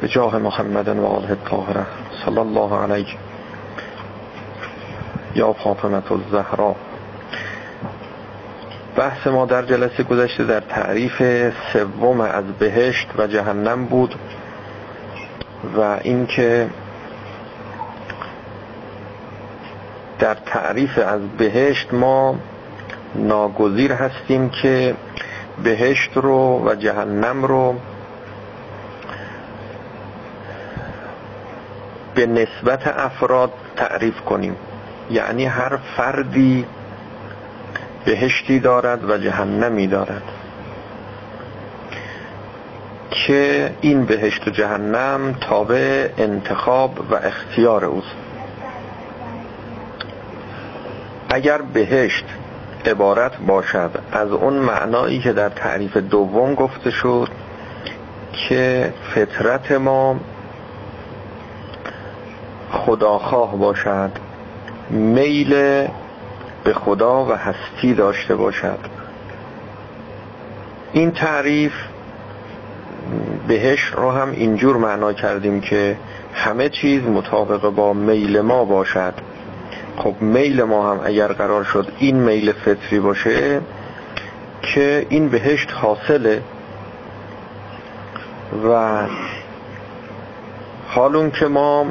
به جاه محمد و آله الطاهره صلی الله علیه. یا فاطمت الزهرا. بحث ما در جلسه گذشته در تعریف سوم از بهشت و جهنم بود و اینکه در تعریف از بهشت ما ناگزیر هستیم که بهشت رو و جهنم رو به نسبت افراد تعریف کنیم. یعنی هر فردی بهشتی دارد و جهنمی دارد. که این بهشت و جهنم تابع انتخاب و اختیار اوست. اگر بهشت عبارت باشد از اون معنایی که در تعریف دوم گفته شد که فطرت ما خداخواه باشد میل به خدا و هستی داشته باشد. این تعریف بهش رو هم اینجور معنا کردیم که همه چیز مطابق با میل ما باشد. خب میل ما هم اگر قرار شد این میل فطری باشه که این بهشت حاصله. و حالون که ما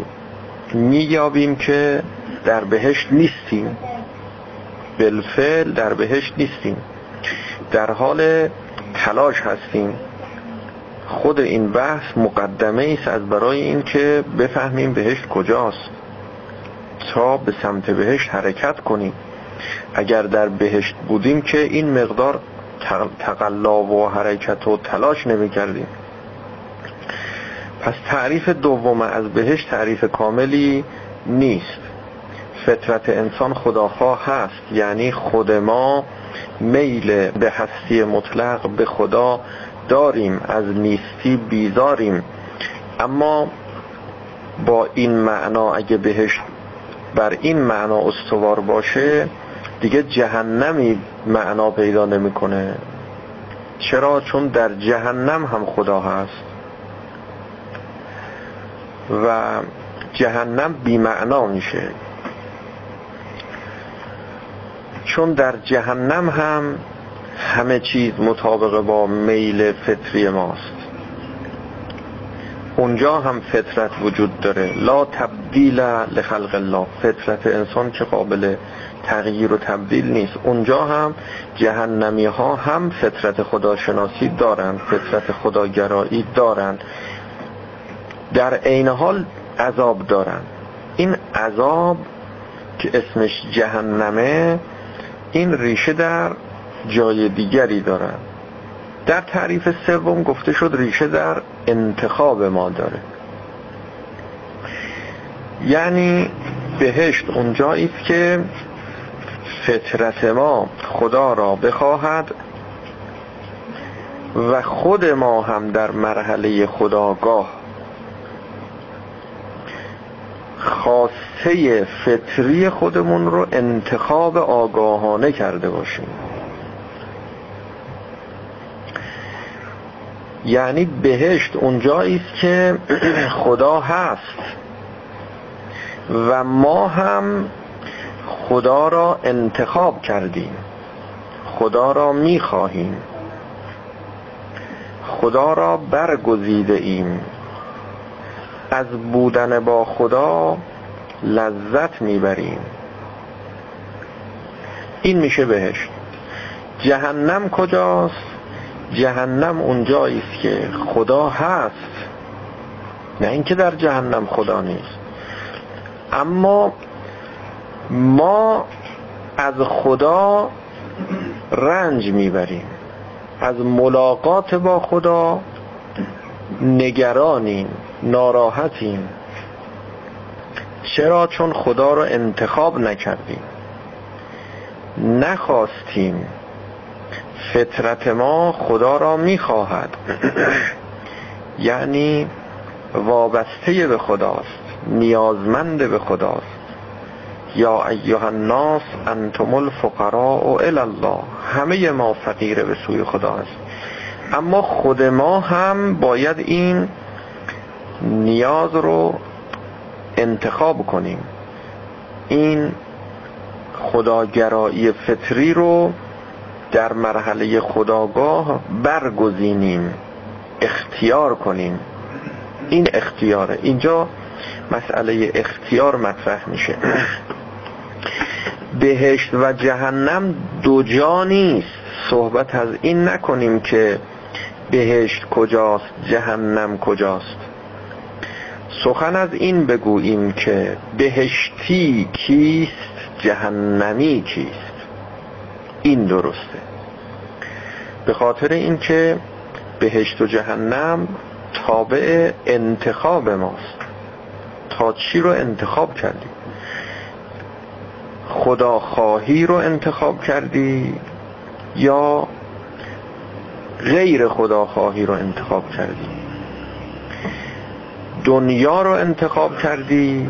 مییابیم که در بهشت نیستیم. بالفعل در بهشت نیستیم. در حال تلاش هستیم. خود این بحث مقدمه است از برای این که بفهمیم بهشت کجاست. تا به سمت بهشت حرکت کنیم. اگر در بهشت بودیم که این مقدار تقلاب و حرکت و تلاش نمی کردیم پس تعریف دوم از بهشت تعریف کاملی نیست. فطرت انسان خداخواه هست یعنی خود ما میل به هستی مطلق به خدا داریم از نیستی بیزاریم. اما با این معنا اگه بهشت بر این معنا استوار باشه دیگه جهنمی معنا پیدا نمی‌کنه. چرا؟ چون در جهنم هم خدا هست. و جهنم بی معنا میشه. چون در جهنم هم همه چیز مطابق با میل فطری ماست. اونجا هم فطرت وجود داره. لا تبدیل لخلق الله. فطرت انسان که قابل تغییر و تبدیل نیست. اونجا هم جهنمی ها هم فطرت خداشناسی دارند فطرت خداگرایی دارند. در عین حال عذاب دارند. این عذاب که اسمش جهنمه این ریشه در جای دیگری دارد. در تعریف سوم گفته شد ریشه در انتخاب ما داره. یعنی بهشت اونجایی است که فطرت ما خدا را بخواهد و خود ما هم در مرحله خداگاه خواسته فطری خودمون رو انتخاب آگاهانه کرده باشیم. یعنی بهشت اونجایی است که خدا هست و ما هم خدا را انتخاب کردیم. خدا را می‌خواهیم خدا را برگزیده ایم. از بودن با خدا لذت می‌بریم. این میشه بهشت. جهنم کجاست؟ جهنم اونجایی است که خدا هست. نه اینکه در جهنم خدا نیست. اما ما از خدا رنج می‌بریم. از ملاقات با خدا نگرانیم ناراحتیم. چرا؟ چون خدا رو انتخاب نکردیم. نخواستیم فطرت ما خدا را می‌خواهد. یعنی وابسته به خداست نیازمند به خداست. یا ایها الناس انتم الفقراء الی الله همه ما فقیر به سوی خدا است اما خود ما هم باید این نیاز رو انتخاب کنیم. این خداگرایی فطری رو در مرحله خداگاه برگزینیم اختیار کنیم. این اختیاره. اینجا مسئله اختیار مطرح میشه. بهشت و جهنم دو جا نیست. صحبت از این نکنیم که بهشت کجاست جهنم کجاست. سخن از این بگوییم که بهشتی کیست جهنمی کیست؟ این درسته. به خاطر اینکه بهشت و جهنم تابع انتخاب ماست. تا چی رو انتخاب کردی؟ خداخواهی رو انتخاب کردی یا غیر خداخواهی رو انتخاب کردی؟ دنیا رو انتخاب کردی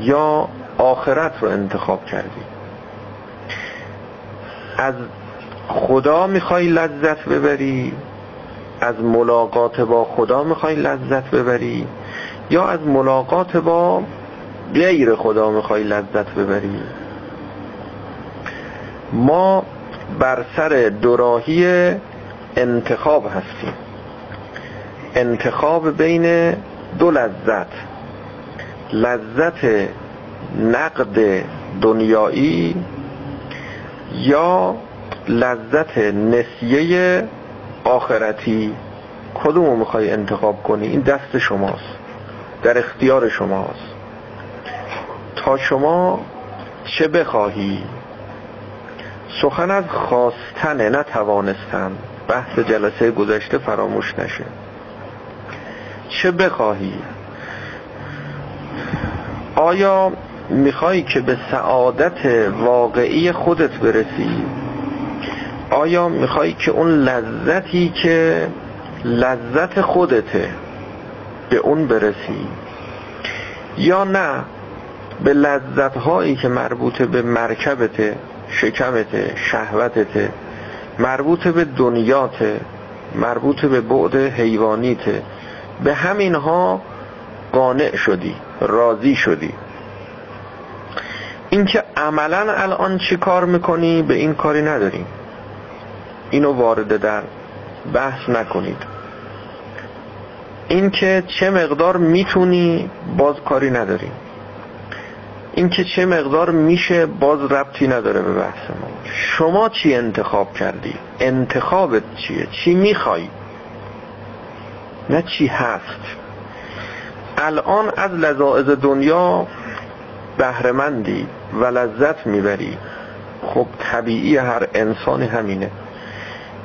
یا آخرت رو انتخاب کردی؟ از خدا می‌خوای لذت ببری؟ از ملاقات با خدا می‌خوای لذت ببری؟ یا از ملاقات با غیر خدا می‌خوای لذت ببری؟ ما بر سر دوراهی انتخاب هستیم. انتخاب بین دو لذت. لذت نقد دنیایی یا لذت نسیه آخرتی. کدومو می‌خوای انتخاب کنی؟ این دست شماست. در اختیار شماست. تا شما چه بخواهی؟ سخن از خواستن نه توانستن. بحث جلسه گذشته فراموش نشه. چه بخواهی؟ آیا می‌خوای که به سعادت واقعی خودت برسی؟ آیا می‌خوای که اون لذتی که لذت خودته به اون برسی؟ یا نه به لذت هایی که مربوط به مرکبته شکمته شهوتته مربوط به دنیاته مربوط به بعد حیوانیته به همین ها قانع شدی راضی شدی. اینکه عملا الان چی کار می‌کنی؟ به این کاری نداریم اینو وارد در بحث نکنید. اینکه چه مقدار می‌تونی باز کاری نداریم اینکه چه مقدار میشه باز ربطی نداره به بحث ما. شما چی انتخاب کردی؟ انتخابت چیه؟ چی می‌خوای؟ نه چی هست. الان از لذاعز دنیا بهرهمندی و لذت می‌بری. خب طبیعی هر انسانی همینه.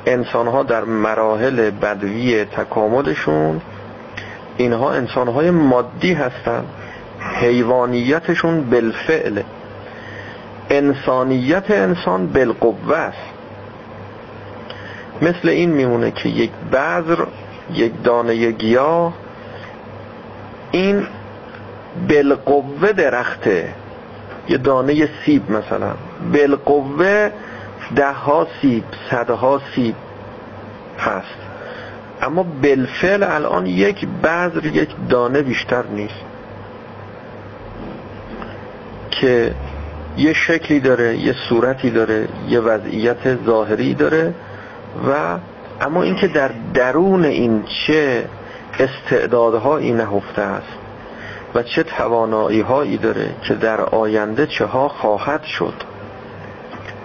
انسان ها در مراحل بدوی تکاملشون اینها انسان های مادی هستند حیوانیتشون بالفعل. انسانیت انسان بالقوه است. مثل این میمونه که یک بذر یک دانه گیاه این بالقوه درخته یه دانه سیب مثلا. بالقوه ده ها سیب صدها سیب هست. اما بالفعل الان یک بذر یک دانه بیشتر نیست. که یه شکلی داره یه صورتی داره یه وضعیت ظاهری داره و اما اینکه در درون این چه استعدادهایی نهفته است و چه توانایی هایی داره که در آینده چه ها خواهد شد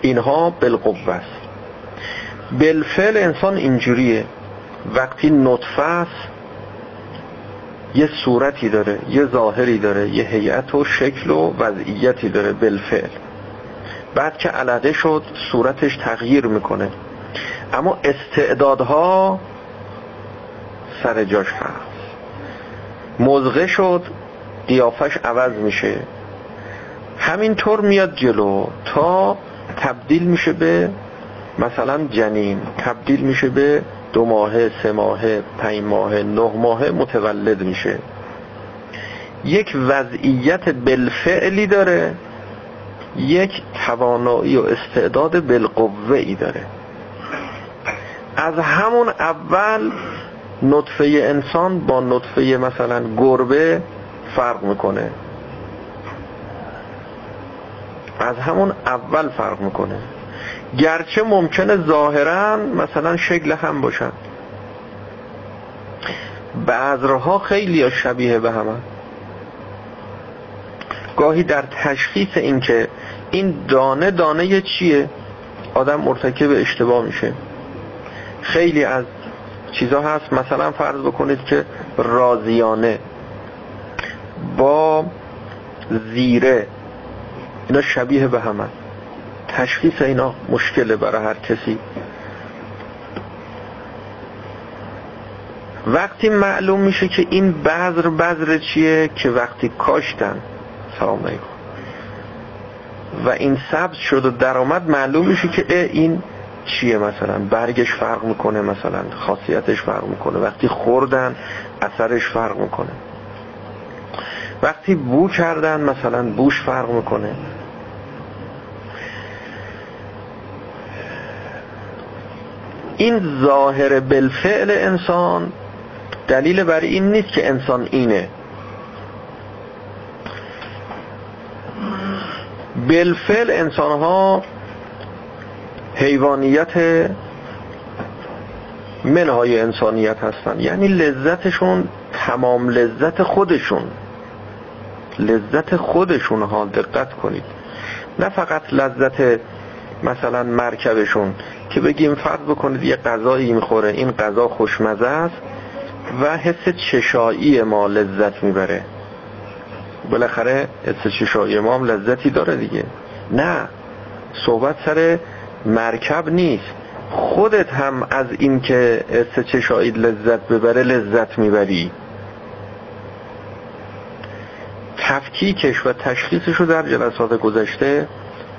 اینها بالقوه است. بالفعل انسان اینجوریه. وقتی نطفه است یه صورتی داره یه ظاهری داره یه هیئت و شکل و وضعیتی داره بالفعل. بعد که علقه شد صورتش تغییر می‌کنه. اما استعدادها سر جاش هست. مزغه شد قیافش عوض میشه. همینطور میاد جلو تا تبدیل میشه به مثلا جنین تبدیل میشه به دو ماهه سه ماهه پنج ماهه نه ماهه متولد میشه. یک وضعیت بالفعلی داره یک توانایی و استعداد بالقوه داره. از همون اول نطفه انسان با نطفه مثلا گربه فرق می‌کنه. از همون اول فرق می‌کنه. گرچه ممکنه ظاهرا مثلا شکل هم باشن. بعضرها خیلی شبیه به همه. گاهی در تشخیص این که این دانه دانه چیه آدم مرتکب اشتباه میشه. خیلی از چیزا هست. مثلا فرض بکنید که رازیانه با زیره اینا شبیه به همه تشخیص اینا مشکله برای هر کسی. وقتی معلوم میشه که این بذر بذر چیه که وقتی کاشتن سلام علیکم و این سبز شد و درآمد معلوم میشه که این چیه مثلا؟ برگش فرق می‌کنه مثلا خاصیتش فرق می‌کنه. وقتی خوردن اثرش فرق می‌کنه. وقتی بو کردن مثلا بوش فرق می‌کنه. این ظاهر بالفعل انسان دلیل بر این نیست که انسان اینه. بالفعل انسان ها حیوانیت منهای انسانیت هستن. یعنی لذتشون تمام لذت خودشون. لذت خودشون ها دقت کنید. نه فقط لذت مثلا مرکبشون که بگیم فرض بکنید یه غذایی می‌خوره این غذا خوشمزه است و حس چشایی ما لذت می‌بره. بالاخره حس چشایی ما هم لذتی داره دیگه. نه. صحبت سر مرکب نیست. خودت هم از این که حس چشایی لذت ببره لذت می‌بری. تفکیکش و تشخیصش رو در جلسات گذشته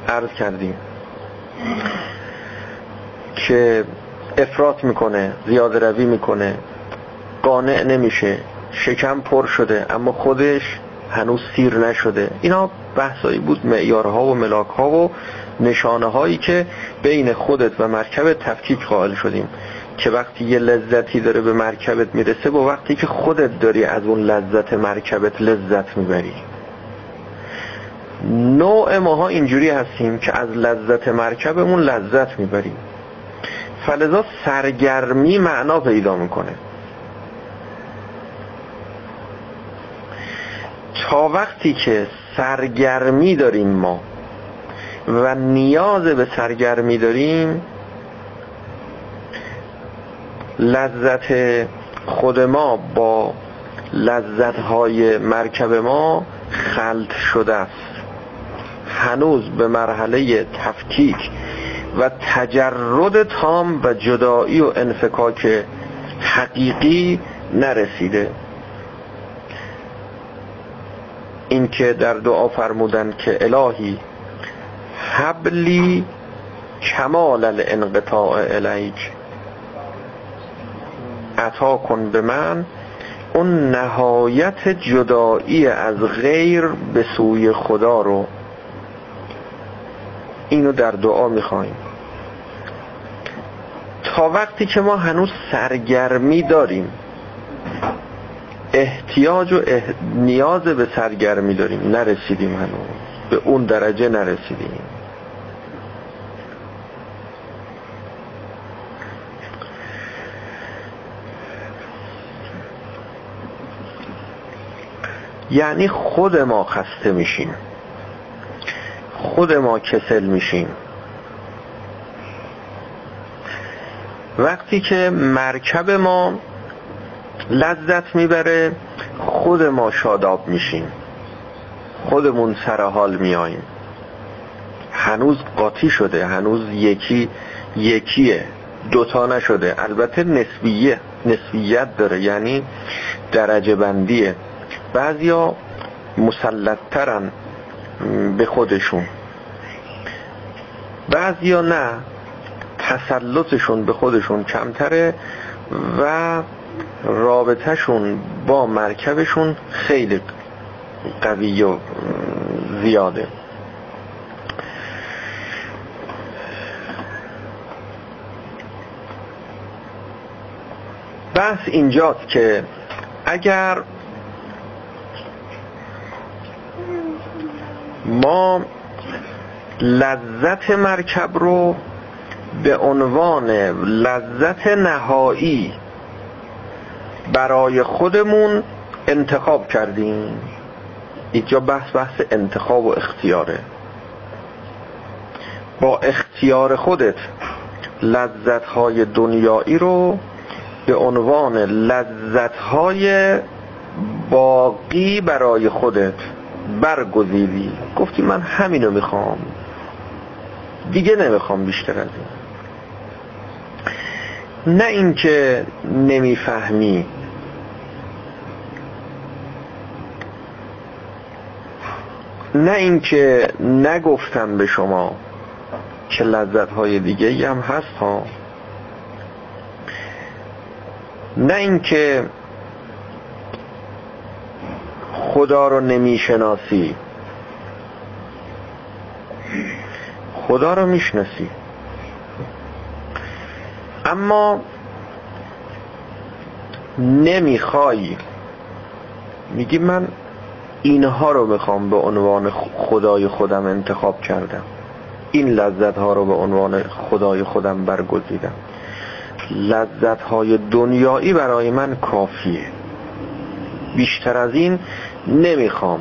عرض کردیم. که افراط می‌کنه زیاد روی می‌کنه. قانع نمیشه. شکم پر شده اما خودش هنوز سیر نشده. اینا بحثایی بود معیارها و ملاکها و نشانه هایی که بین خودت و مرکبت تفکیک قائل شدیم که وقتی یه لذتی داره به مرکبت می‌رسه با وقتی که خودت داری از اون لذت مرکبت لذت می‌بری. نوع ماها اینجوری هستیم که از لذت مرکبمون لذت می‌بریم. فلذا سرگرمی معنا پیدا می‌کنه. تا وقتی که سرگرمی داریم ما و نیاز به سرگرمی داریم لذت خود ما با لذت های مرکب ما خلط شده است. هنوز به مرحله تفکیک و تجرد تام و جدایی و انفکاک حقیقی نرسیده. این که در دعا فرمودن که الهی حبلی کمال الانقطاع الیک عطا کن به من اون نهایت جدایی از غیر به سوی خدا رو. اینو در دعا می‌خوایم. تا وقتی که ما هنوز سرگرمی داریم احتیاج و نیاز به سرگرمی داریم. نرسیدیم هنوز. به اون درجه نرسیدیم. یعنی خود ما خسته میشیم. خود ما کسل میشیم. وقتی که مرکب ما لذت می‌بره خود ما شاداب میشیم. خودمون سر حال میاییم. هنوز قاطی شده هنوز یکی یکیه. دوتا نشده. البته نسبیه نسبیت داره یعنی درجه بندیه. بعضیا مسلطترن به خودشون. بعضیا نه تسلطشون به خودشون کمتره و رابطهشون با مرکبشون خیلی قوی و زیاده. بحث اینجاست که اگر ما لذت مرکب رو به عنوان لذت نهایی برای خودمون انتخاب کردیم. اینجا بحث بحث انتخاب و اختیاره. با اختیار خودت لذت های دنیایی رو به عنوان لذت های باقی برای خودت برگزیدی. گفتی من همینو می‌خوام. دیگه نمی‌خوام بیشتر از این. نه اینکه نمی‌فهمی نه اینکه نگفتم به شما که لذت های دیگه هم هست ها. نه اینکه خدا رو نمی‌شناسی. خدا رو می‌شناسی. اما نمی‌خوای. میگی من اینها رو می‌خوام به عنوان خدای خودم انتخاب کردم. این لذت ها رو به عنوان خدای خودم برگزیدم. لذت های دنیایی برای من کافیه. بیشتر از این نمی‌خوام.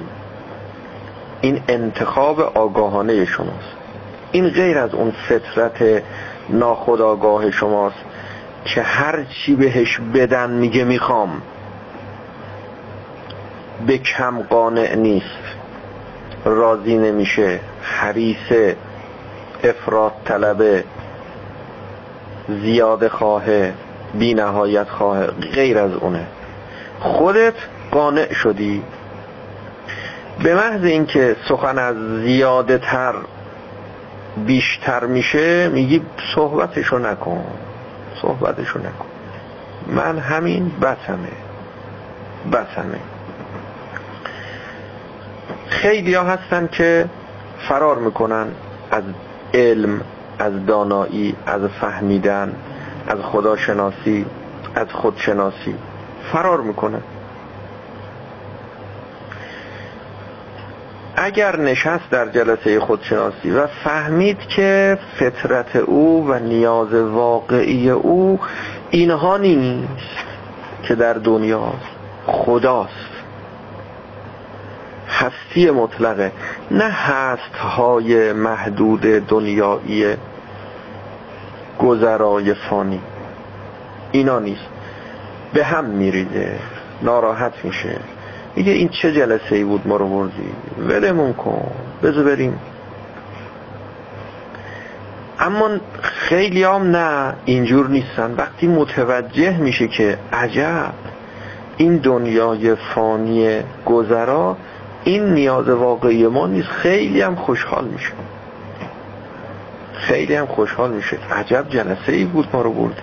این انتخاب آگاهانه شماست. این غیر از اون فطرت ناخداگاه شماست که هر چی بهش بدن میگه می‌خوام. به کم قانع نیست. راضی نمیشه. حریصه افراد طلبه زیاد خواهه بی نهایت خواهه غیر از اونه. خودت قانع شدی. به محض اینکه سخن از زیاده تر بیشتر میشه میگی صحبتشو نکن. صحبتشو نکن. من همین بسمه بسمه خیلی ها هستن که فرار می‌کنن از علم از دانایی از فهمیدن از خداشناسی از خودشناسی. فرار می‌کنن. اگر نشست در جلسه خودشناسی و فهمید که فطرت او و نیاز واقعی او اینها نیست که در دنیا خداست. هستی مطلقه. نه هست های محدود دنیایی گذرای فانی. اینا نیست. به هم میریده ناراحت میشه. میگه این چه جلسه ای بود ما رو بردی؟ ولمون کن. بذار بریم. اما خیلی هم نه. اینجور نیستن. وقتی متوجه میشه که عجب این دنیای فانی گذرا این نیاز واقعی ما نیست. خیلی هم خوشحال میشه. خیلی هم خوشحال میشه. عجب جلسه ای بود ما رو برد.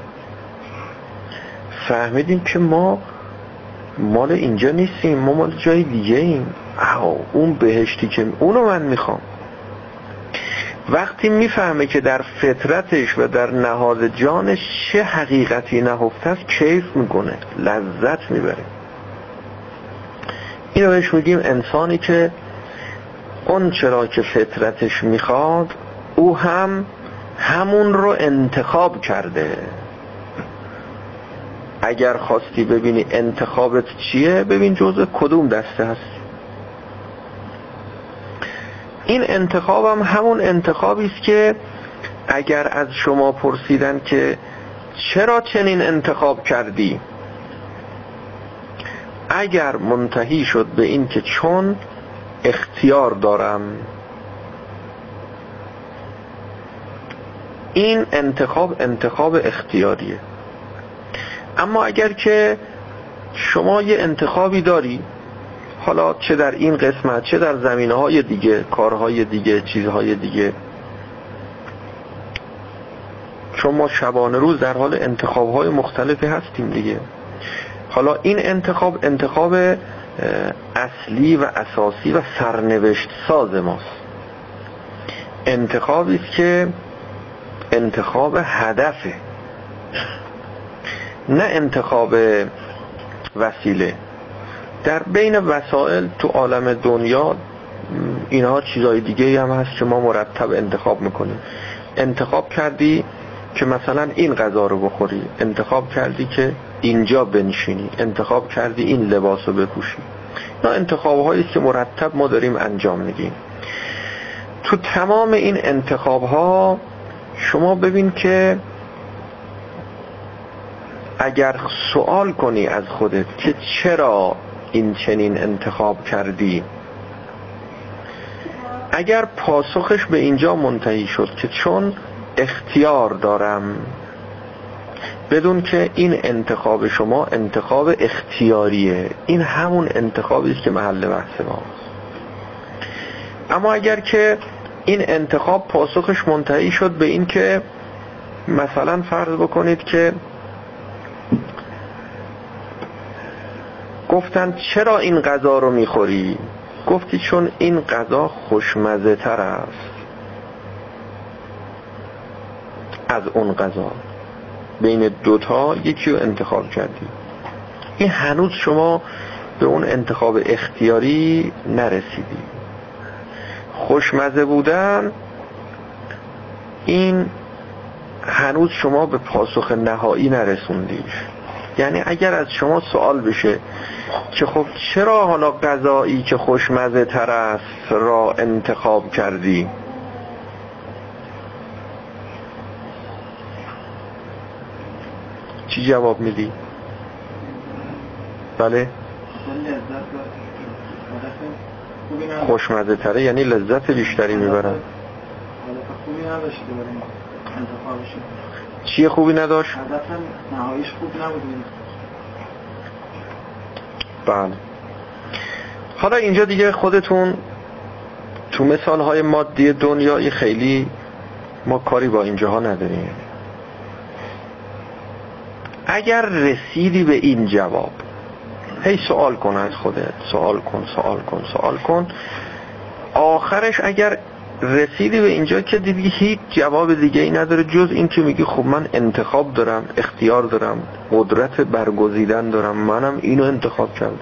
فهمیدیم که ما مال اینجا نیستیم. ما مال جای دیگه ایم. اون بهشتی که اونو من می‌خوام. وقتی می‌فهمه که در فطرتش و در نهاد جانش چه حقیقتی نهفته است کیف می‌کنه. لذت می‌بره. اینو بهش میگیم انسانی که اون چرا که فطرتش می‌خواد او هم همون رو انتخاب کرده. اگر خواستی ببینی انتخابت چیه ببین جزء کدوم دسته هست. این انتخابم همون انتخابی است که اگر از شما پرسیدن که چرا چنین انتخاب کردی؟ اگر منتهی شد به این که چون اختیار دارم این انتخاب انتخاب اختیاریه. اما اگر که شما یه انتخابی داری حالا چه در این قسمت چه در زمینه های دیگه کارهای دیگه چیزهای دیگه چون ما شبانه روز در حال انتخاب های مختلفی هستیم دیگه. حالا این انتخاب انتخاب اصلی و اساسی و سرنوشت ساز ماست. انتخابی است که انتخاب هدفه. نه انتخاب وسیله. در بین وسایل تو عالم دنیا اینها چیزای دیگه هم هست که ما مرتب انتخاب می‌کنیم. انتخاب کردی که مثلا این غذا رو بخوری. انتخاب کردی که اینجا بنشینی انتخاب کردی این لباس رو بپوشی. نه انتخاب هایی که مرتب ما داریم انجام میدیم. تو تمام این انتخاب ها شما ببین که اگر سوال کنی از خودت که چرا این چنین انتخاب کردی اگر پاسخش به اینجا منتهی شد که چون اختیار دارم بدون که این انتخاب شما انتخاب اختیاریه. این همون انتخابی است که محل بحث ماست اما اگر که این انتخاب پاسخش منتهی شد به این که مثلا فرض بکنید که گفتن چرا این غذا رو می‌خوری؟ گفتی چون این غذا خوشمزه تر است از اون غذا. بین دوتا یکی رو انتخاب کردی. این هنوز شما به اون انتخاب اختیاری نرسیدی. خوشمزه بودن این هنوز شما به پاسخ نهایی نرسوندیش یعنی اگر از شما سوال بشه که خب چرا حالا غذایی که خوشمزه تر است را انتخاب کردی؟ چی جواب میدی؟ بله خوشمزه تره یعنی لذت بیشتری می‌برن چیه خوبی نداشت؟ خوب بله حالا اینجا دیگه خودتون تو مثال های مادی دنیایی خیلی ما کاری با اینجاها نداریم اگر رسیدی به این جواب هی سوال کن از خودت سوال کن سوال کن سوال کن. آخرش اگر رسیدی به اینجا که دیگه هیچ جواب دیگه ای نداره جز این که میگی خب من انتخاب دارم اختیار دارم قدرت برگزیدن دارم منم اینو انتخاب کردم.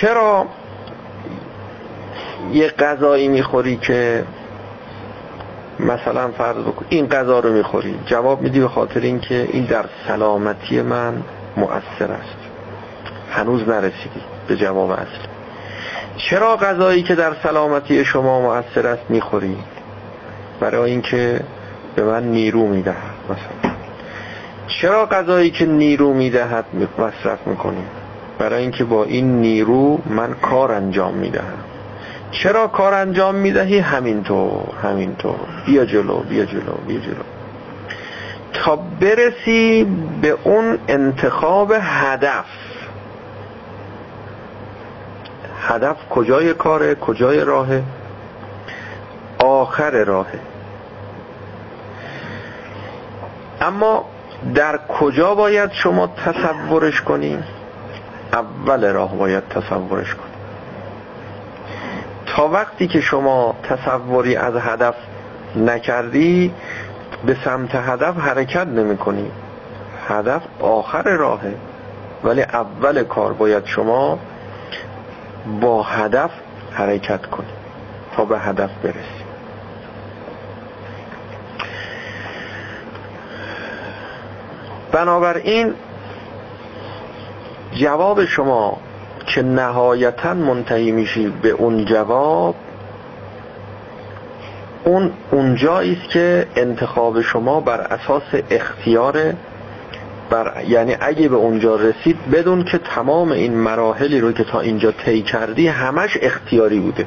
چرا یه غذایی می‌خوری که مثلا فرض بکن این غذا رو می‌خوری. جواب میدی به خاطر اینکه این در سلامتی من مؤثر است. هنوز نرسیدی به جواب اصل. چرا غذایی که در سلامتی شما مؤثر است می‌خوری؟ برای اینکه به من نیرو می‌دهد مثلا. چرا غذایی که نیرو می‌دهد مصرف می‌کنی؟ برای اینکه با این نیرو من کار انجام می‌دهم. چرا کار انجام می‌دهی؟ همینطور همینطور. بیا جلو بیا جلو بیا جلو. تا برسی به اون انتخاب هدف. هدف کجای کاره؟ کجای راهه؟ آخر راهه. اما در کجا باید شما تصورش کنی؟ اول راه باید تصورش کنی. تا وقتی که شما تصوری از هدف نکردی به سمت هدف حرکت نمی کنی هدف آخر راهه. ولی اول کار باید شما با هدف حرکت کنی تا به هدف برسی. بنابراین جواب شما که نهایتا منتهی میشی به اون جواب اون اونجایی است که انتخاب شما بر اساس اختیار بر یعنی اگه به اونجا رسید بدون که تمام این مراحلی رو که تا اینجا طی کردی همش اختیاری بوده.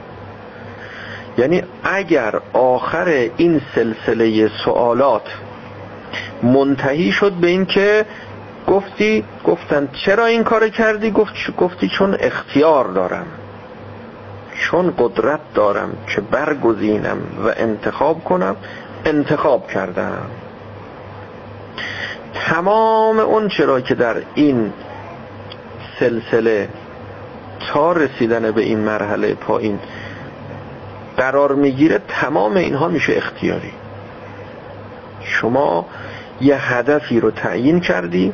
یعنی اگر آخر این سلسله سوالات منتهی شد به این که گفتی گفتن چرا این کار کردی؟ گفت گفتی چون اختیار دارم. چون قدرت دارم که برگزینم و انتخاب کنم انتخاب کردم. تمام اون چرا که در این سلسله تا رسیدن به این مرحله پایین قرار می‌گیره تمام اینها میشه اختیاری. شما یه هدفی رو تعیین کردی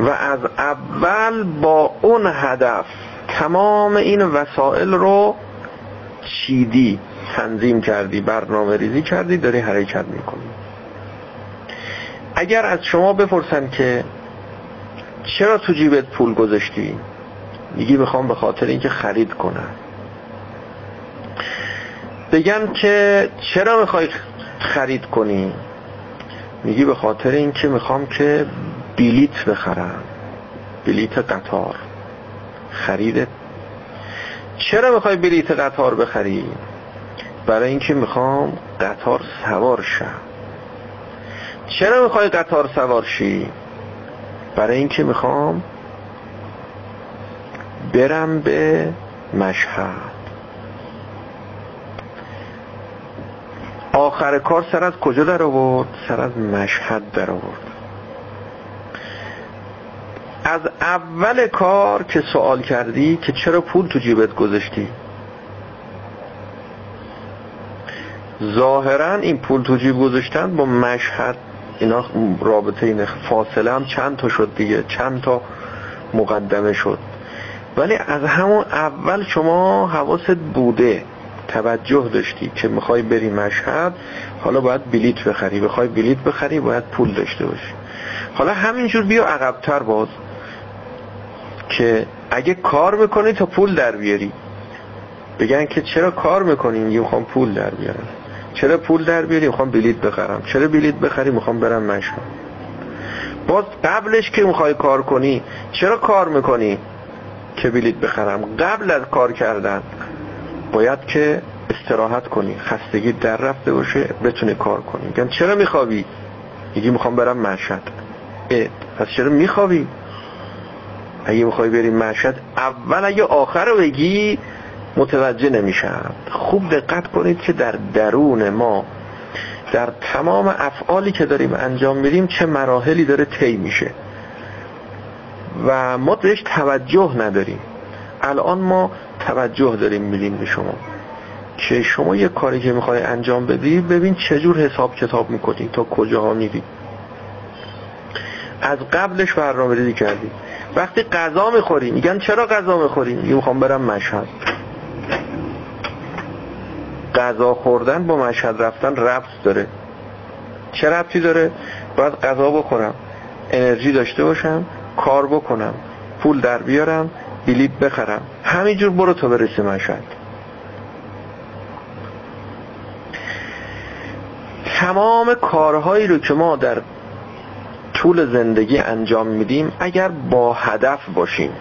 و از اول با اون هدف تمام این وسایل رو چیدی تنظیم کردی برنامه ریزی کردی داری حرکت می‌کنی. اگر از شما بپرسن که چرا تو جیبت پول گذاشتی؟ میگی می‌خوام به خاطر اینکه خرید کنم. بگن که چرا می‌خوای خرید کنی؟ میگی به خاطر اینکه می‌خوام که بلیت بخرم. بلیت قطار. خرید. چرا می‌خوای بلیت قطار بخری؟ برای اینکه می‌خوام قطار سوار شم. چرا می‌خوای قطار سوار شی؟ برای اینکه می‌خوام برم به مشهد. آخر کار سر از کجا در آورد؟ سر از مشهد در آورد. از اول کار که سوال کردی که چرا پول تو جیبت گذاشتی؟ ظاهرا این پول تو جیب گذاشتن با مشهد اینا رابطه اینه فاصله هم چند تا شد دیگه چند تا مقدمه شد. ولی از همون اول شما حواست بوده توجه داشتی که می‌خوای بری مشهد حالا باید بلیت بخری بخوای بلیت بخری باید پول داشته باشی. حالا همینجور بیا عقبتر باز. که اگه کار می‌کنی تا پول در بیاری. بگن که چرا کار می‌کنی میگه می‌خوام پول در بیارم. چرا پول در بیاری؟ می‌خوام بلیت بخرم. چرا بلیت بخری؟ می‌خوام برم مشهد باز قبلش که می‌خوای کار کنی چرا کار می‌کنی که بلیت بخرم؟ قبل از کار کردن باید که استراحت کنی خستگی در رفته باشه بتونی کار کنی. میگن چرا میخوابی؟ میگی می‌خوام برم مشهد. پس چرا میخوابی؟ اگه می‌خوای بریم مشهد اول اگه آخر رو بگی متوجه نمیشم. خوب دقت کنید که در درون ما در تمام افعالی که داریم انجام میدیم چه مراحلی داره طی میشه. و ما بهش توجه نداریم. الان ما توجه داریم میدیم به شما. که شما یه کاری که می‌خوای انجام بدی ببین چجور حساب کتاب می‌کنی تا کجاها میری. از قبلش برنامه ریزی کردی. وقتی غذا می‌خوری میگن چرا غذا می‌خوری؟ میگی می‌خوام برم مشهد. غذا خوردن با مشهد رفتن ربط داره. چه ربطی داره؟ باید غذا بخورم انرژی داشته باشم کار بکنم پول در بیارم بلیت بخرم. همینجور برو تا برسی مشهد. تمام کارهایی رو که ما در طول زندگی انجام میدیم اگر با هدف باشیم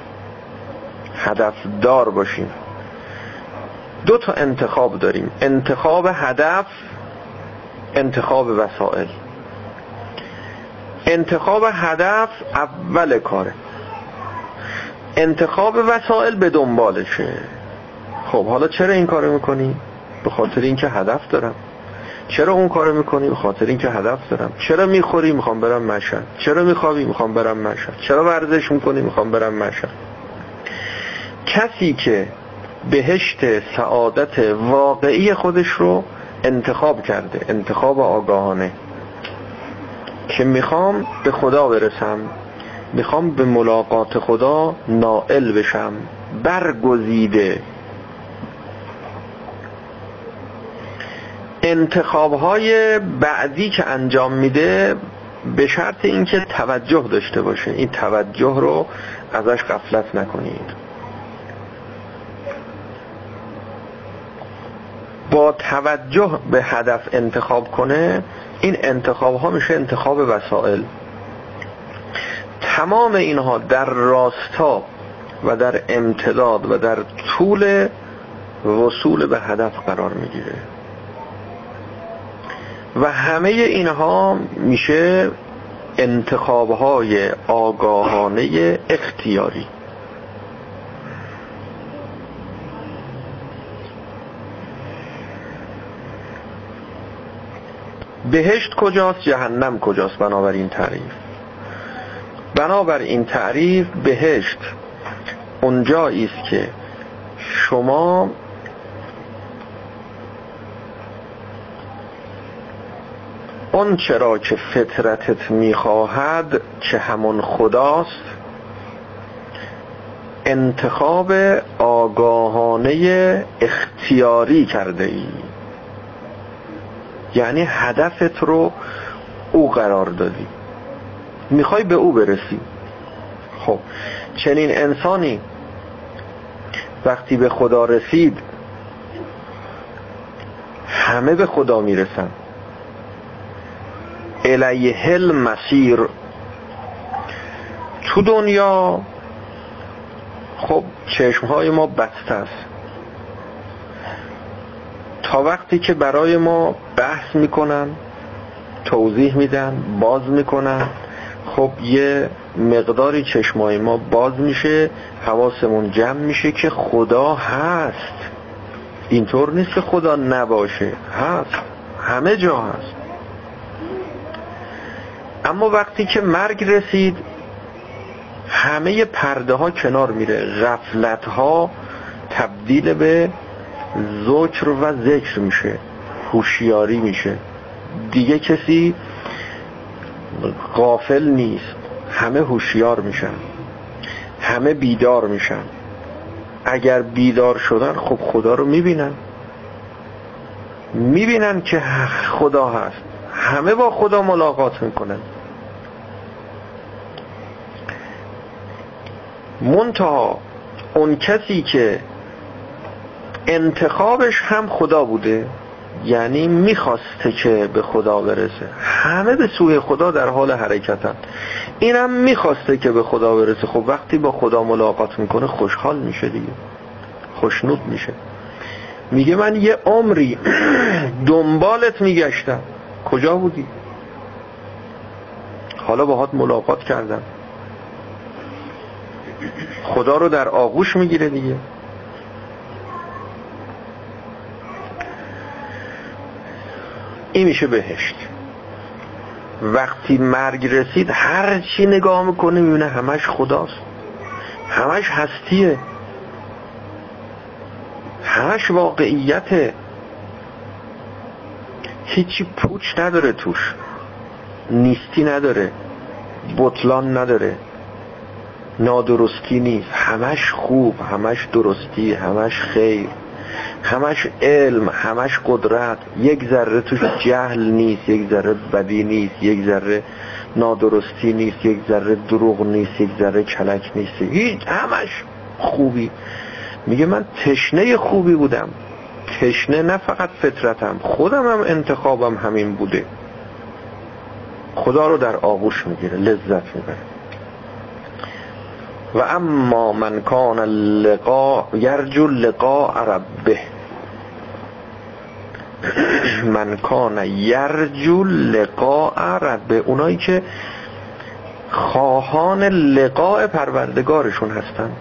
هدف دار باشیم. دو تا انتخاب داریم. انتخاب هدف انتخاب وسائل. انتخاب هدف اول کاره. انتخاب وسائل به دنبالشه. خب حالا چرا این کارو می‌کنی؟ به خاطر اینکه هدف دارم. چرا اون کارو می‌کنی؟ به خاطر اینکه هدف دارم چرا می‌خوری؟ می‌خوام برم مشهد چرا میخوابی؟ می‌خوام برم مشهد چرا ورزش می‌کنی؟ می‌خوام برم مشهد کسی که بهشت سعادت واقعی خودش رو انتخاب کرده انتخاب آگاهانه که می‌خوام به خدا برسم می‌خوام به ملاقات خدا نائل بشم برگزیده انتخاب های بعدی که انجام میده به شرط اینکه توجه داشته باشه این توجه رو ازش غفلت نکنید. با توجه به هدف انتخاب کنه این انتخاب ها میشه انتخاب وسائل تمام اینها در راستا و در امتداد و در طول وصول به هدف قرار می‌گیره. و همه اینها میشه انتخابهای آگاهانه اختیاری. بهشت کجاست؟ جهنم کجاست؟ بنابر این تعریف. بنابر این تعریف بهشت. اونجایی است که شما اون چرا که فطرتت می‌خواهد چه همون خداست؟ انتخاب آگاهانه اختیاری کرده ای یعنی هدفت رو او قرار دادی. می‌خوای به او برسی. خب چنین انسانی وقتی به خدا رسید همه به خدا می‌رسن. الیه المسیر تو دنیا خب چشمهای ما بسته است. تا وقتی که برای ما بحث می‌کنن توضیح میدن باز می‌کنن خب یه مقداری چشمای ما باز میشه حواسمون جمع میشه که خدا هست. اینطور نیست که خدا نباشه هست. همه جا هست. اما وقتی که مرگ رسید همه پرده ها کنار میره. غفلت ها تبدیل به ذکر و ذکر میشه هوشیاری میشه. دیگه کسی غافل نیست. همه هوشیار میشن. همه بیدار میشن. اگر بیدار شدن خب خدا رو می‌بینن. می‌بینن که خدا هست. همه با خدا ملاقات می‌کنن. منتها اون کسی که انتخابش هم خدا بوده یعنی می‌خواسته که به خدا برسه. همه به سوی خدا در حال حرکتن. اینم می‌خواسته که به خدا برسه. خب وقتی با خدا ملاقات می‌کنه خوشحال میشه دیگه. خوشنود میشه. میگه من یه عمری دنبالت میگشتم. کجا بودی؟ حالا باهات ملاقات کردم. خدا رو در آغوش می‌گیره دیگه. این میشه بهشت. وقتی مرگ رسید هر چی نگاه می‌کنه می‌بینه همش خداست. همش هستیه. همش واقعیته. هیچی پوچ نداره توش. نیستی نداره. بطلان نداره. نادرستی نیست. همش خوب همش درستی همش خیر همش علم همش قدرت. یک ذره توش جهل نیست یک ذره بدی نیست یک ذره نادرستی نیست یک ذره دروغ نیست یک ذره کلک نیست. هیچ همش خوبی. میگه من تشنه خوبی بودم. تشنه نه فقط فطرتم خودم هم انتخابم همین بوده. خدا رو در آغوش می‌گیره لذت می‌بره. و اما من کان لقاء یرجو لقاء ربه. من کان یرجو لقاء ربه. اونایی که خواهان لقاء پروردگارشون هستن.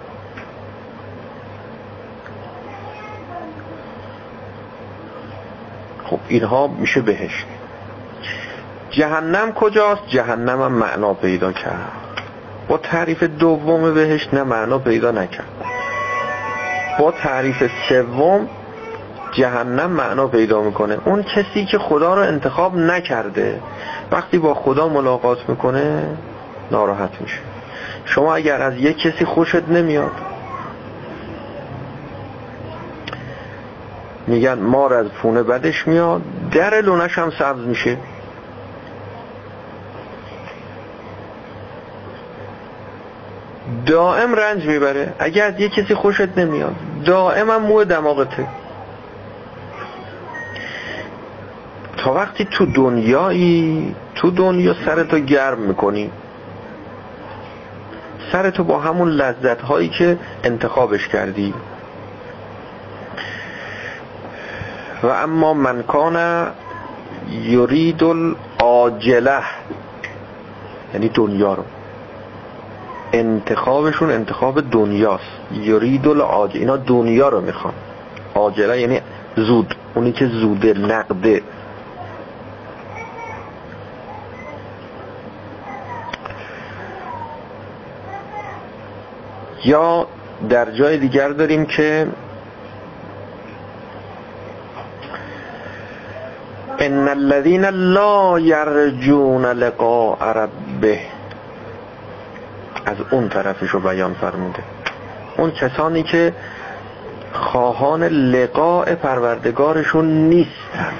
خب اینها میشه بهشت. جهنم کجاست؟ جهنم هم معنا پیدا کرد. با تعریف دوم بهشت نه معنا پیدا نکرد. با تعریف سوم جهنم معنا پیدا می‌کنه. اون کسی که خدا رو انتخاب نکرده وقتی با خدا ملاقات می‌کنه ناراحت میشه. شما اگر از یک کسی خوشت نمیاد میگن مار از پونه بدش میاد در لونش هم سبز میشه. دائم رنج می‌بره. اگر یه کسی خوشت نمیاد. دائم هم موه دماغته. تا وقتی تو دنیایی تو دنیا سرتو گرم می‌کنی. سرتو با همون لذت هایی که انتخابش کردی. و اما من کان یرید العاجله یعنی دنیا رو. انتخابشون انتخاب دنیاست. یرید العاجله اینا دنیا رو می‌خوان. عاجله یعنی زود. اونی که زوده نقده. یا در جای دیگر داریم که ان الذين لا يرجون لقاء ربه. از اون طرفش رو بیان فرموده. اون کسانی که خواهان لقاء پروردگارشون نیستن.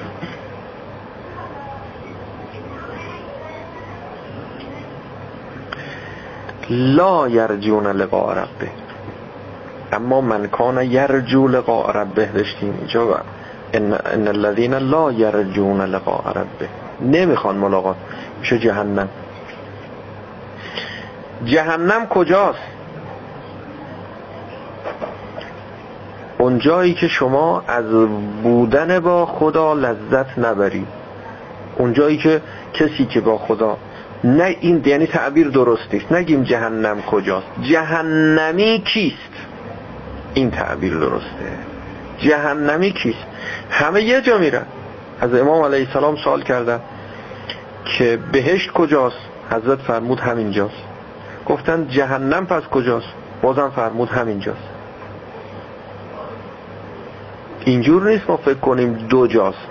لا یرجون لقاء ربه. اما من کان یرجو لقاء ربه. داشتیم اینجا ان, ان الذين لا یرجون لقاء ربه. نمی‌خوان ملاقات. میشه جهنم. جهنم کجاست؟ اونجایی که شما از بودن با خدا لذت نبری اونجایی که کسی که با خدا نه این یعنی تعبیر درست نیست نگیم جهنم کجاست. جهنمی کیست؟ این تعبیر درسته. جهنمی کیست؟ همه یه جا میرن. از امام علیه السلام سوال کردن که بهشت کجاست؟ حضرت فرمود همینجاست. گفتن جهنم پس کجاست؟ بازم فرمود همینجاست. اینجور نیست ما فکر کنیم دو جاست.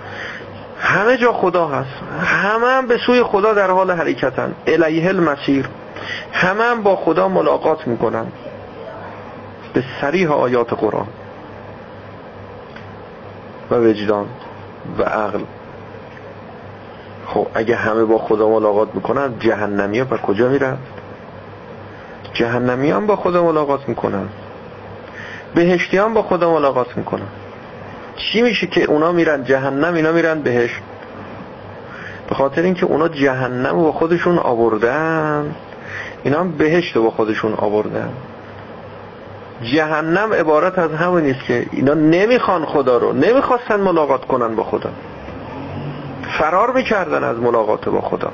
همه جا خدا هست. همه هم به سوی خدا در حال حرکتن. الیه المسیر همه هم با خدا ملاقات می‌کنن. به سریح آیات قرآن. و وجدان و عقل. خب اگه همه با خدا ملاقات می‌کنن جهنمی ها کجا میرن جهنمی هم با خدا ملاقات می‌کنن. بهشتی هم با خدا ملاقات می‌کنن. چی میشه که اونا میرن جهنم اینا میرن بهش به خاطر اینکه اونا جهنم با خودشون آوردن. اینا هم بهشت با خودشون آوردن. جهنم عبارت از همون نیست که اینا نمی‌خوان خدا رو نمی‌خواستن ملاقات کنن با خدا. فرار می‌کردن از ملاقات با خدا.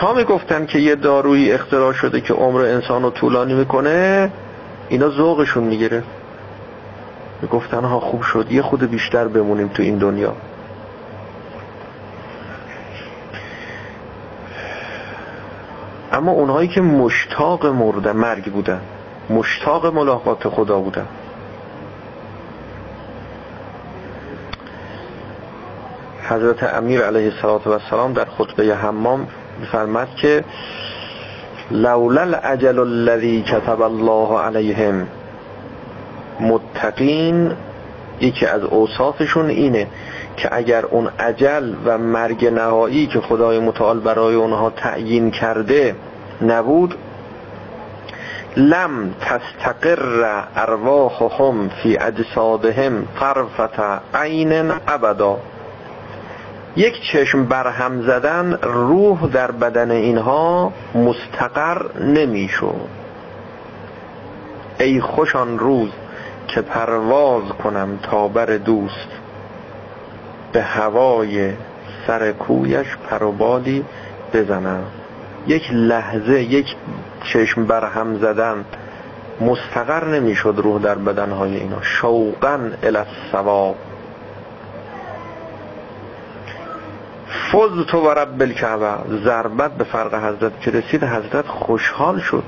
تا می‌گفتن که یه دارویی اختراع شده که عمر انسان رو طولانی می‌کنه اینا ذوقشون می‌گیره. می‌گفتن ها خوب شد یه خود بیشتر بمونیم تو این دنیا. اما اونهایی که مشتاق مرده مرگ بودن. مشتاق ملاقات خدا بودن. حضرت امیر علیه السلام در خطبه حمام میفرمد که لولا العجل الذي كتب الله علیهم متقین یکی از اوصافشون اینه که اگر اون عجل و مرگ نهایی که خدای متعال برای اونها تعیین کرده نبود لم تستقر ارواحهم فی اجسادهم طرفت عین ابدا. یک چشم برهم زدن روح در بدن اینها مستقر نمی‌شد. ای خوشان روز که پرواز کنم تا بر دوست. به هوای سر کویش پروبالی بزنم. یک لحظه یک چشم برهم زدن مستقر نمی‌شد روح در بدنهای اینا. شوقا الاسواب فوز تو و رب الکعبه. ضربت به فرق حضرت که رسید حضرت خوشحال شد.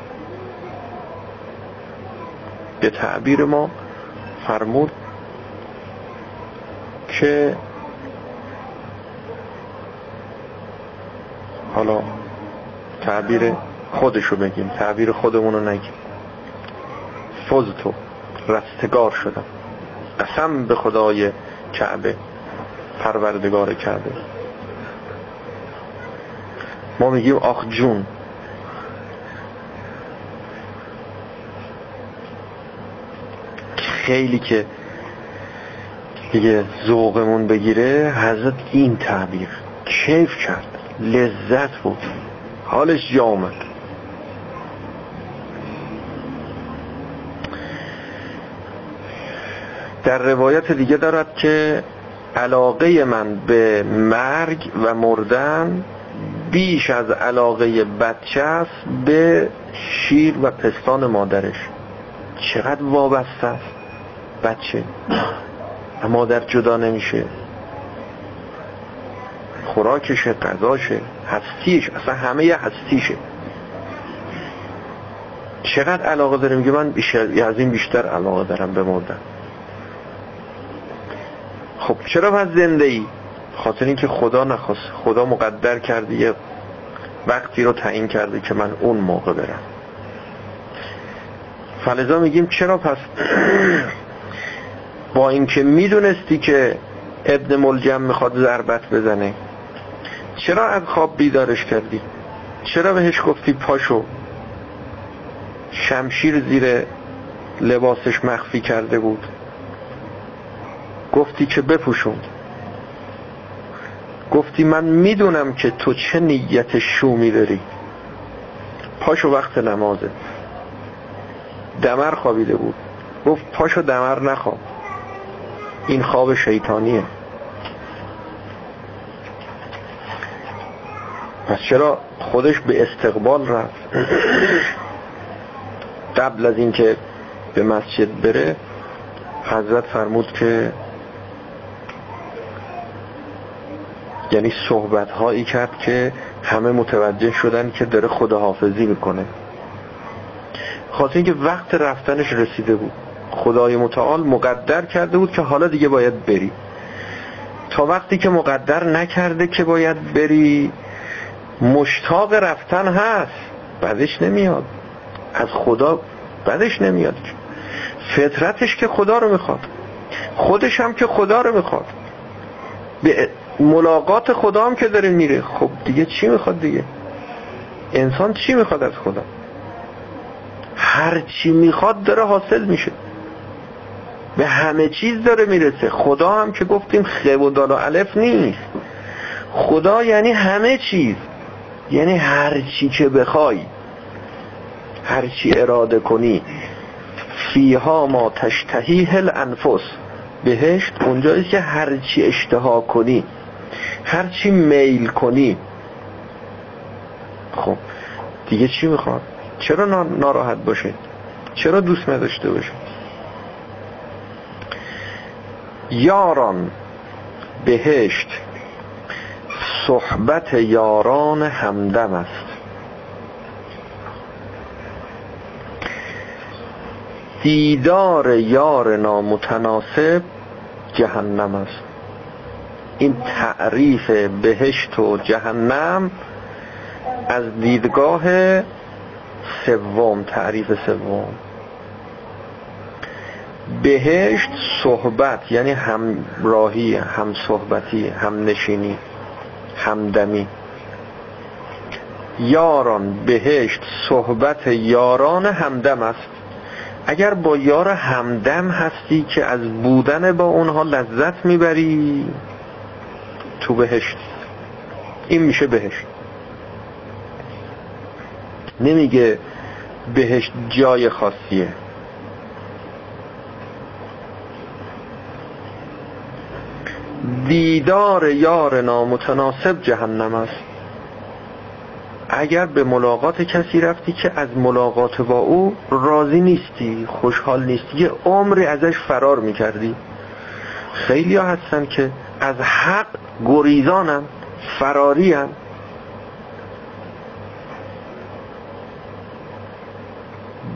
به تعبیر ما فرمود که حالا تعبیر خودشو بگیم تعبیر خودمونو نگیم. تو رستگار شدم. قسم به خدای کعبه پروردگار کعبه. ما میگیم آخ جون. خیلی که دیگه ذوقمون بگیره حضرت این تعبیر کیف کرد لذت بود. حالش جا آمد در روایت دیگه دارد که علاقه من به مرگ و مردن بیش از علاقه بچه است به شیر و پستان مادرش. چقدر وابسته است. بچه مادر جدا نمیشه. خوراکشه قضاشه هستیش اصلا همه هستیشه. چقدر علاقه داره میگه من از این بیشتر علاقه دارم به مردن. خب چرا پس زنده ای خاطر اینکه خدا نخواست. خدا مقدر کرده یه وقتی رو تعیین کرده که من اون موقع برم. فلزا میگیم چرا پس با اینکه می‌دونستی که ابن ملجم می‌خواد ضربت بزنه چرا از خواب بیدارش کردی؟ چرا بهش گفتی پاشو؟ شمشیر زیر لباسش مخفی کرده بود. گفتی که بپوشون. گفتی من می‌دونم که تو چه نیت شومی داری. پاشو وقت نمازه. دمر خوابیده بود. گفت پاشو دمر نخواب. این خواب شیطانیه. پس چرا خودش به استقبال رفت؟ قبل از اینکه به مسجد بره حضرت فرمود که یعنی صحبت هایی کرد که همه متوجه شدن که داره خداحافظی می‌کنه. خاطر اینکه وقت رفتنش رسیده بود. خدای متعال مقدر کرده بود که حالا دیگه باید بری. تا وقتی که مقدر نکرده که باید بری مشتاق رفتن هست. بعدش نمیاد. از خدا بعدش نمیاد. فطرتش که خدا رو می‌خواد. خودش هم که خدا رو می‌خواد. به ملاقات خدا هم که داره میره. خب دیگه چی می‌خواد دیگه؟ انسان چی می‌خواد از خدا؟ هر چی می‌خواد داره حاصل میشه. به همه چیز داره می‌رسه. خدا هم که گفتیم خب و دال و علف نیست. خدا یعنی همه چیز. یعنی هر چی که بخوای هر چی اراده کنی. فیها ما تشتهیه الانفس. بهشت اونجایی که هر چی اشتها کنی. هر چی میل کنی. خب دیگه چی می‌خواد؟ چرا ناراحت باشه چرا دوست نداشته باشه یاران بهشت صحبت یاران همدم است. دیدار یار نامتناسب جهنم است. این تعریف بهشت و جهنم از دیدگاه سوم تعریف سوم. بهشت صحبت یعنی همراهی هم صحبتی هم نشینی همدمی. یاران بهشت صحبت یاران همدم است. اگر با یار همدم هستی که از بودن با اونها لذت می‌بری تو بهشت. این میشه بهشت. نمیگه بهشت جای خاصیه. دیدار یار نامتناسب جهنم است. اگر به ملاقات کسی رفتی که از ملاقات با او راضی نیستی خوشحال نیستی یه عمری ازش فرار می‌کردی. خیلی ها هستن که از حق گریزانن فرارین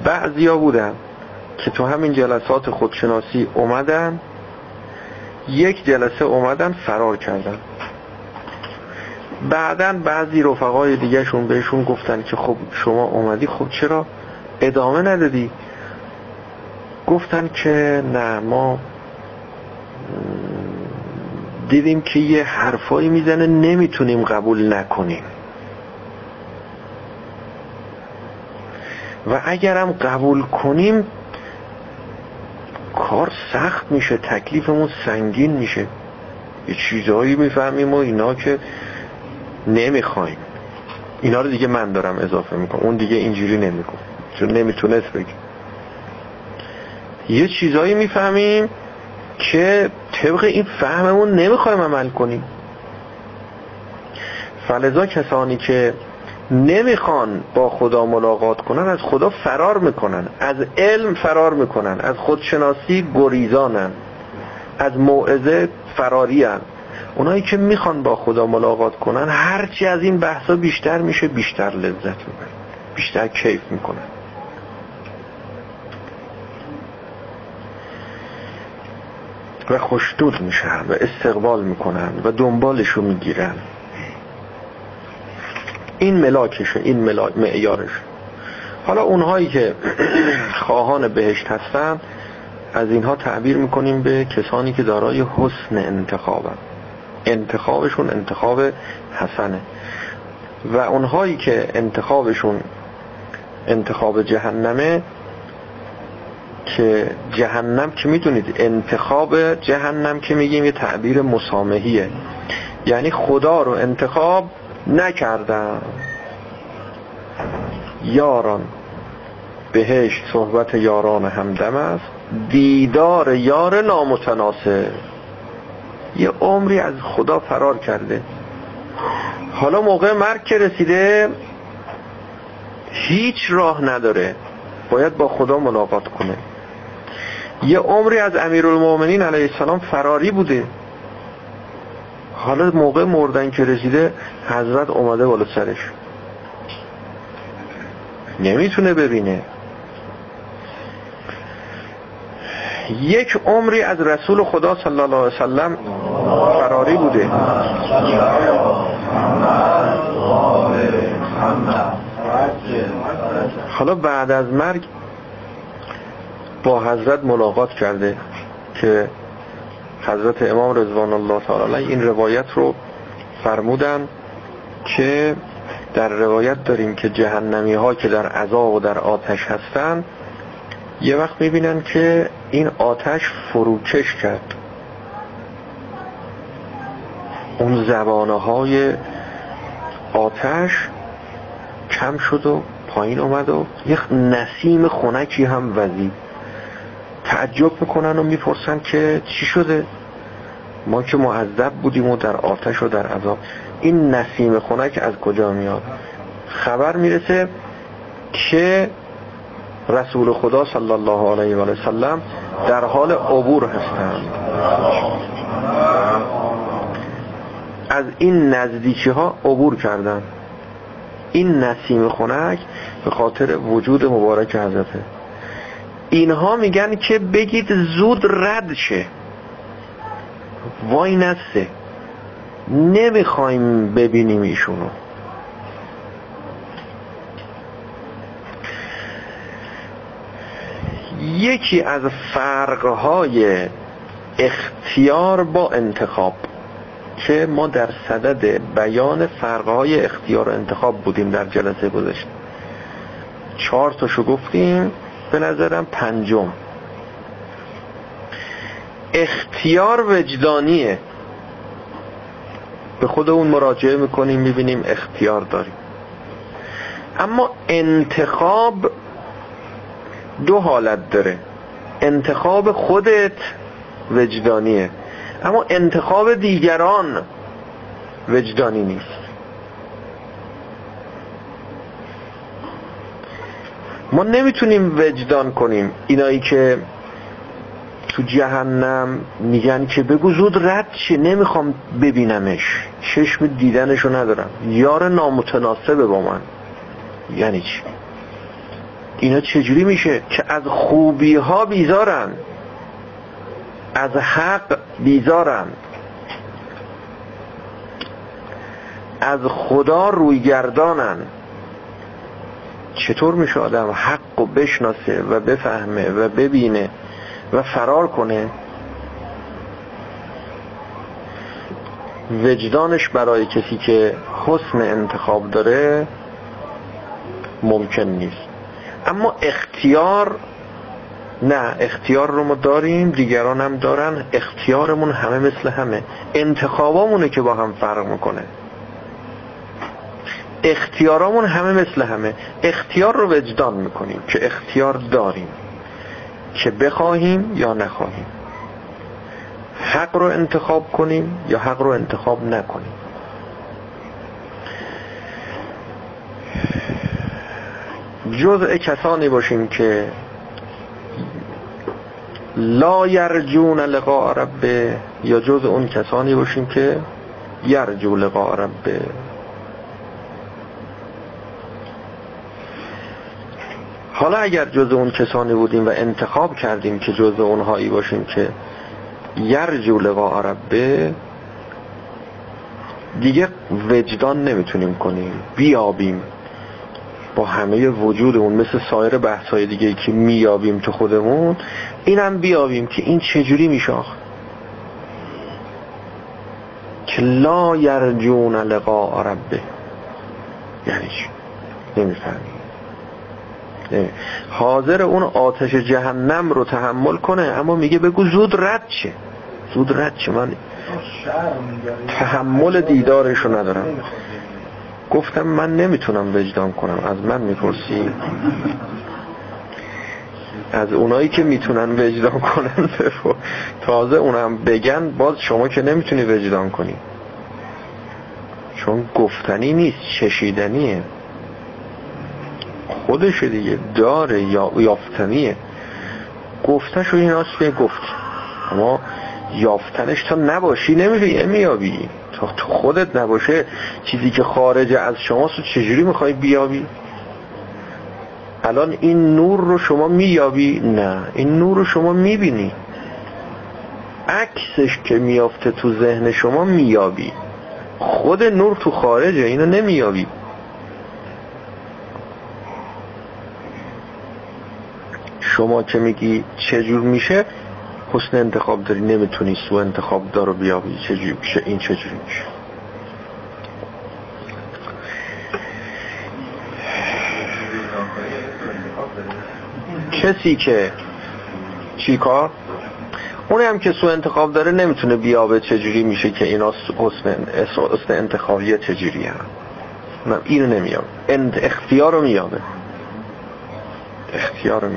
بعضیا بودن که تو همین جلسات خودشناسی اومدن یک جلسه اومدن فرار کردن. بعدا بعضی رفقای دیگهشون بهشون گفتن که خب شما اومدی خب چرا ادامه ندادی؟ گفتن که نه ما دیدیم که یه حرفایی می‌زنه نمی‌تونیم قبول نکنیم. و اگرم قبول کنیم کار سخت میشه تکلیفمون سنگین میشه. یه چیزهایی می‌فهمیم و اینا که نمی‌خوایم. اینا رو دیگه من دارم اضافه می‌کنم. اون دیگه اینجوری نمیکن چون نمی‌تونست بگی یه چیزایی می‌فهمیم که طبق این فهممون نمی‌خوایم عمل کنیم فلذا کسانی که نمی‌خوان با خدا ملاقات کنن از خدا فرار می‌کنن از علم فرار می‌کنن از خودشناسی گریزانن از موعظه فراری هن. اونایی که می‌خوان با خدا ملاقات کنن هرچی از این بحثا بیشتر میشه بیشتر لذت می‌برن بیشتر کیف می‌کنن و خوشدود میشن و استقبال می‌کنن و دنبالشو می‌گیرن. این ملاکشه این ملاک معیارش حالا اونهایی که خواهان بهشت هستن از اینها تعبیر می‌کنیم به کسانی که دارای حسن انتخابن. انتخابشون انتخاب حسنه. و اونهایی که انتخابشون انتخاب جهنمه که جهنم که می‌دونید انتخاب جهنم که میگیم یه تعبیر مسامحیه. یعنی خدا رو انتخاب نکردن یاران بهش صحبت یاران همدم است. دیدار یار نامتناسب. یه عمری از خدا فرار کرده. حالا موقع مرگ که رسیده هیچ راه نداره. باید با خدا ملاقات کنه. یه عمری از امیرالمومنین علیه السلام فراری بوده. حالا موقع مردن که رسیده حضرت اومده بالا سرش. نمی‌تونه ببینه. یک عمری از رسول خدا صلی الله علیه وسلم فراری بوده. حالا بعد از مرگ با حضرت ملاقات کرده که حضرت امام رضوان الله تعالی این روایت رو فرمودن که در روایت داریم که جهنمی ها که در عذاب و در آتش هستن یه وقت می‌بینن که این آتش فروکش کرد. اون زبانه های آتش کم شد و پایین اومد و یک نسیم خونکی هم وزید. تعجب می‌کنن و می‌پرسن که چی شده؟ ما که معذب بودیم و در آتش و در عذاب. این نسیم خونک از کجا میاد؟ خبر می‌رسه که رسول خدا صلی الله علیه و سلم در حال عبور هستند. از این نزدیکی ها عبور کردن. این نسیم خونک به خاطر وجود مبارک حضرته. اینها میگن که بگید زود رد شه. وای نسته. نمی‌خوایم ببینیم ایشونو. یکی از فرقهای اختیار با انتخاب که ما در صدد بیان فرقهای اختیار و انتخاب بودیم در جلسه گذشته. چهار تاشو گفتیم. به نظرم پنجم. اختیار وجدانیه. به خودمون مراجعه می‌کنیم می‌بینیم اختیار داریم. اما انتخاب دو حالت داره. انتخاب خودت وجدانیه. اما انتخاب دیگران وجدانی نیست. ما نمی‌تونیم وجدان کنیم. اینایی که تو جهنم میگن که بگو زود رد چه نمی‌خوام ببینمش. چشم دیدنشو ندارم. یار نامتناسبه با من. یعنی چی؟ اینا چجوری میشه که از خوبی ها بیزارن؟ از حق بیزارن. از خدا روی گردانن چطور میشه آدم حق و بشناسه و بفهمه و ببینه و فرار کنه؟ وجدانش برای کسی که حسن انتخاب داره ممکن نیست. اما اختیار نه اختیار رو ما داریم دیگران هم دارن. اختیارمون همه مثل همه. انتخابامونه که با هم فرق می‌کنه. اختیارامون همه مثل همه. اختیار رو وجدان می‌کنیم که اختیار داریم که بخواهیم یا نخواهیم. حق رو انتخاب کنیم یا حق رو انتخاب نکنیم. جزء کسانی باشیم که لا یرجون لقاء ربه یا جز اون کسانی باشیم که یرجو لقاء ربه. حالا اگر جز اون کسانی بودیم و انتخاب کردیم که جز اونهایی باشیم که یرجو لقاء ربه دیگه وجدان نمی‌تونیم کنیم. بیابیم. با همه وجودمون مثل سایر بحثای دیگه که میابیم تو خودمون اینم بیابیم که این چجوری میشاخ که لا یرجون لقاء ربه. یعنی چی؟ نمی‌فهمیم. حاضر اون آتش جهنم رو تحمل کنه اما میگه بگو زود رد چه زود رد چه من تحمل دیدارش رو ندارم. گفتم من نمی‌تونم وجدان کنم. از من می‌پرسی؟ از اونایی که می‌تونن وجدان کنن تازه اونم بگن باز شما که نمی‌تونی وجدان کنی. چون گفتنی نیست چشیدنیه. خودش دیگه داره یا یافتنیه. گفتش رو این به گفت. اما یافتنش تا نباشی نمیابی تا تو خودت نباشه چیزی که خارج از شماست چجوری می‌خوای بیابی؟ الان این نور رو شما میابی نه. این نور رو شما می‌بینی. عکسش که میافته تو ذهن شما میابی خود نور تو خارجه اینو نمیابی شما که میگی چجور میشه حسن انتخاب داری نمی‌تونی سو انتخاب دارو بیابی چجوری میشه؟ این چجوری میشه؟ کسی که چی کار؟ اونی هم که سو انتخاب داره نمی‌تونه بیابه چجوری میشه که اینا حسن, حسن انتخابیه چجوری هم اینو نمیابه اختیار رو میابه اختیار رو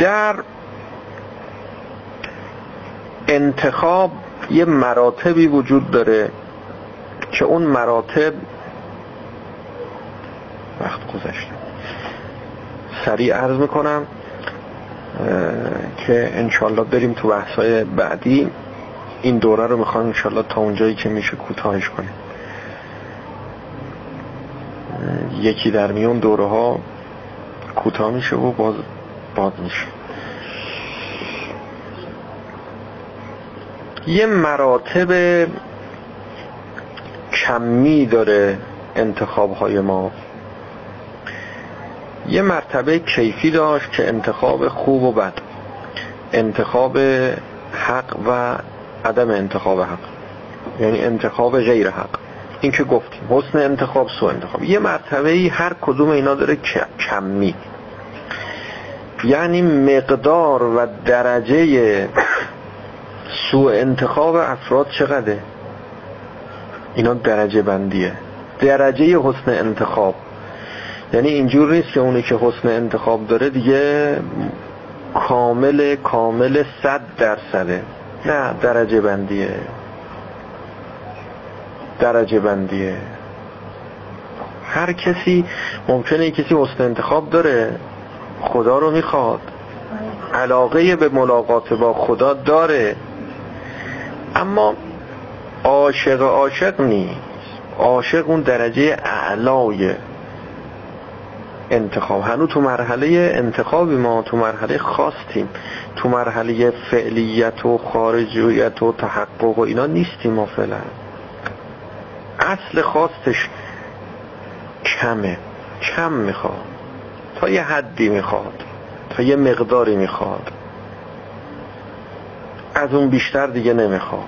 در انتخاب یه مراتبی وجود داره که اون مراتب وقت گذشته. سریع عرض می‌کنم که انشالله بریم تو بحثای بعدی. این دوره رو می‌خوام انشالله تا اونجایی که میشه کوتاهش کنیم. یکی در میون دوره ها کوتاه میشه و باز باز میشه. یه مراتب کمی داره انتخاب های ما. یه مرتبه کیفی داشت که انتخاب خوب و بد. انتخاب حق و عدم انتخاب حق. یعنی انتخاب غیر حق. این که گفتیم. حسن انتخاب سو انتخاب. یه مرتبه هر کدوم اینا داره کمی. یعنی مقدار و درجه سوء انتخاب افراد چقدره؟ اینا درجه بندیه. درجه حسن انتخاب. یعنی اینجور نیست که اونی که حسن انتخاب داره دیگه کامل کامل صد درصده. نه درجه بندیه. درجه بندیه. هر کسی ممکنه کسی حسن انتخاب داره خدا رو می‌خواد. علاقه به ملاقات با خدا داره. اما عاشق عاشق نیست. عاشق اون درجه اعلای انتخاب. هنو تو مرحله انتخابی ما تو مرحله خواستیم. تو مرحله فعلیت و خارجیت و تحقق و اینا نیستیم ما فعلا. اصل خواستش کمه. کم می‌خواد. تا یه حدی می‌خواد. تا یه مقداری می‌خواد. از اون بیشتر دیگه نمی‌خواد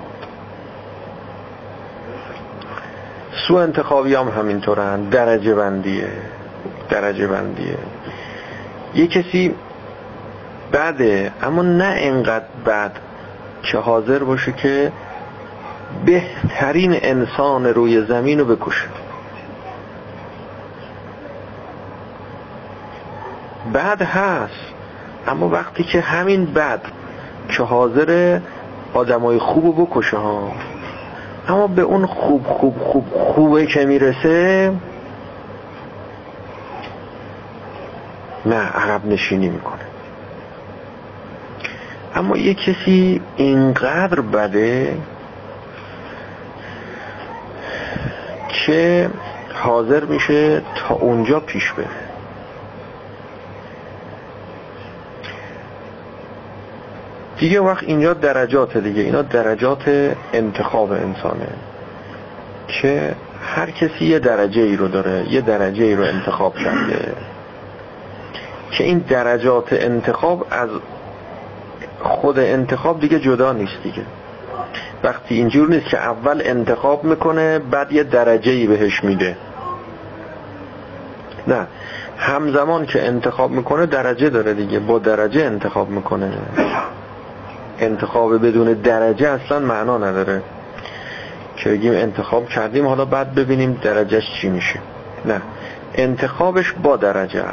سو انتخابی هم همینطورن. درجه بندیه. درجه بندیه. یه کسی بده اما نه اینقدر بد که حاضر باشه که بهترین انسان روی زمین رو بکشه. بد هست اما وقتی که همین بد که حاضر آدمای خوب رو بکشه ها. اما به اون خوب خوب خوب خوبه که می‌رسه نه عقب نشینی می‌کنه. اما یه کسی اینقدر بده که حاضر میشه تا اونجا پیش بره. دیگه وقت اینجا درجات دیگه. اینا درجات انتخاب انسانه. که هر کسی یه درجه ای رو داره یه درجه ای رو انتخاب کرده. که این درجات انتخاب از خود انتخاب دیگه جدا نیست دیگه. وقتی اینجور نیست که اول انتخاب می‌کنه بعد یه درجه ای بهش میده. نه. همزمان که انتخاب می‌کنه درجه داره دیگه. با درجه انتخاب می‌کنه. انتخاب بدون درجه اصلا معنا نداره. که بگیم انتخاب کردیم حالا بعد ببینیم درجهش چی میشه. نه. انتخابش با درجه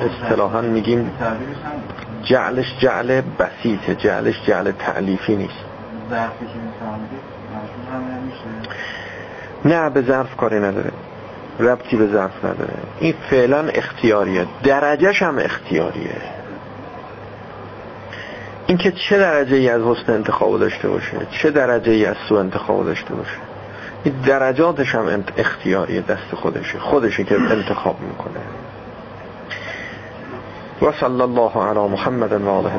اصطلاحا میگیم جعلش جعل بسیطه جعلش جعل تعلیفی نیست. نه به ظرف کاری نداره. ربطی به ظرف نداره. این فعلا اختیاریه. درجهش هم اختیاریه. اینکه چه درجه ای از حسن انتخاب داشته باشه چه درجه ای از سو انتخاب داشته باشه. این درجاتش هم اختیاریه دست خودشه خودشه که انتخاب می‌کنه. و صلی الله علی محمد و آله